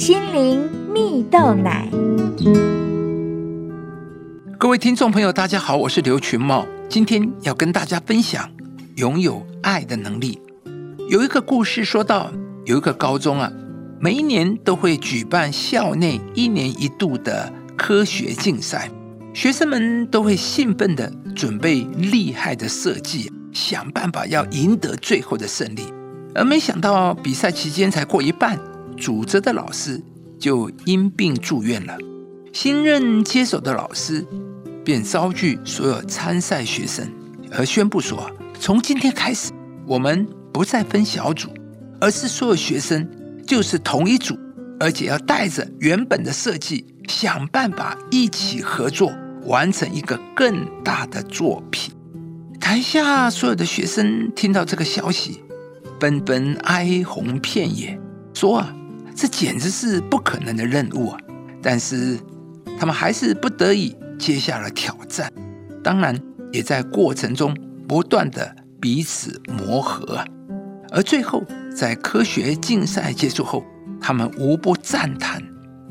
心灵蜜豆奶。各位听众朋友，大家好，我是刘群茂，今天要跟大家分享拥有爱的能力。有一个故事说到，有一个高中啊，每一年都会举办校内一年一度的科学竞赛，学生们都会兴奋的准备厉害的设计，想办法要赢得最后的胜利。而没想到比赛期间才过一半，主责的老师就因病住院了。新任接手的老师便召集所有参赛学生，而宣布说：从今天开始，我们不再分小组，而是所有学生就是同一组，而且要带着原本的设计，想办法一起合作，完成一个更大的作品。台下所有的学生听到这个消息。纷纷哀鸿遍野，说啊，这简直是不可能的任务啊！但是他们还是不得已接下了挑战，当然也在过程中不断的彼此磨合。而最后，在科学竞赛结束后，他们无不赞叹，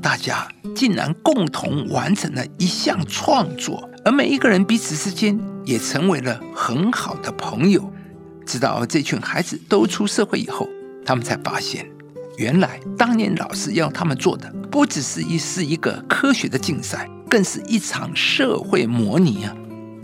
大家竟然共同完成了一项创作，而每一个人彼此之间也成为了很好的朋友。直到这群孩子都出社会以后，他们才发现，原来当年老师要他们做的，不只是一是一个科学的竞赛，更是一场社会模拟啊！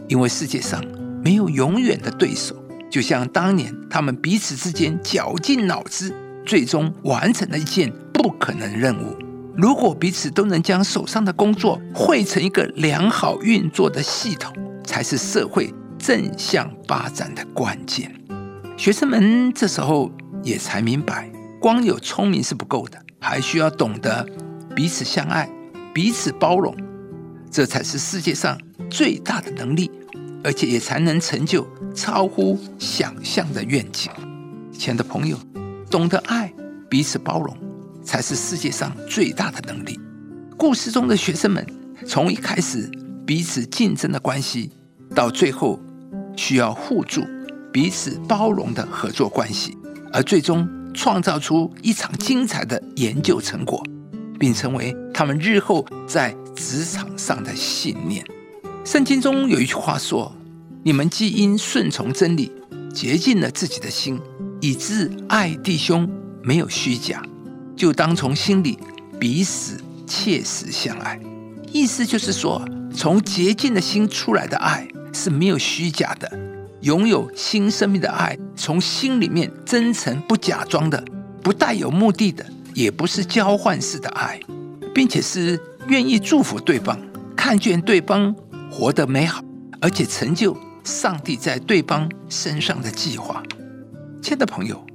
因为世界上没有永远的对手，就像当年他们彼此之间绞尽脑汁，最终完成了一件不可能任务。如果彼此都能将手上的工作汇成一个良好运作的系统，才是社会正向发展的关键。学生们这时候也才明白，光有聪明是不够的，还需要懂得彼此相爱、彼此包容，这才是世界上最大的能力，而且也才能成就超乎想象的愿景。亲爱的朋友，懂得爱、彼此包容，才是世界上最大的能力。故事中的学生们，从一开始彼此竞争的关系，到最后需要互助。彼此包容的合作关系，而最终创造出一场精彩的研究成果，并成为他们日后在职场上的信念。圣经中有一句话说：“你们既因顺从真理，洁净了自己的心，以致爱弟兄没有虚假，就当从心里彼此切实相爱。”意思就是说，从洁净的心出来的爱是没有虚假的。拥有新生命的爱，从心里面真诚、不假装的、不带有目的的，也不是交换式的爱，并且是愿意祝福对方，看见对方活得美好，而且成就上帝在对方身上的计划。亲爱的朋友，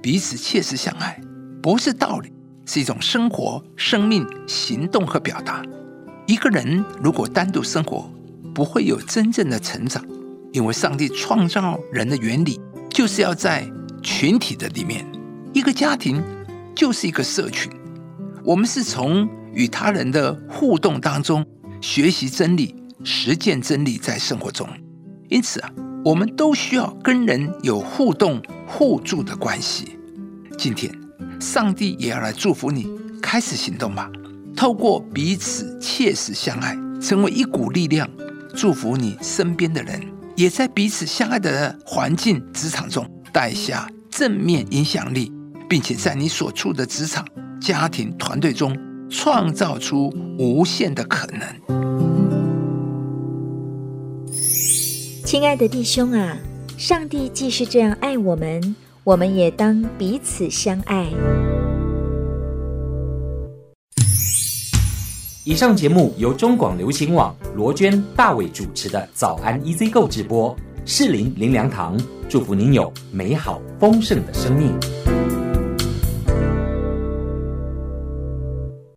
彼此切实相爱，不是道理，是一种生活、生命、行动和表达。一个人如果单独生活，不会有真正的成长。因为上帝创造人的原理就是要在群体的里面，一个家庭就是一个社群。我们是从与他人的互动当中学习真理、实践真理，在生活中。因此啊，我们都需要跟人有互动、互助的关系。今天，上帝也要来祝福你，开始行动吧。透过彼此切实相爱，成为一股力量，祝福你身边的人。也在彼此相爱的环境、职场中带下正面影响力，并且在你所处的职场、家庭、团队中创造出无限的可能。亲爱的弟兄啊，上帝既是这样爱我们，我们也当彼此相爱。以上节目由中广流行网罗娟、大伟主持的《早安 EZ 购》直播，适林林良堂祝福您有美好丰盛的生命。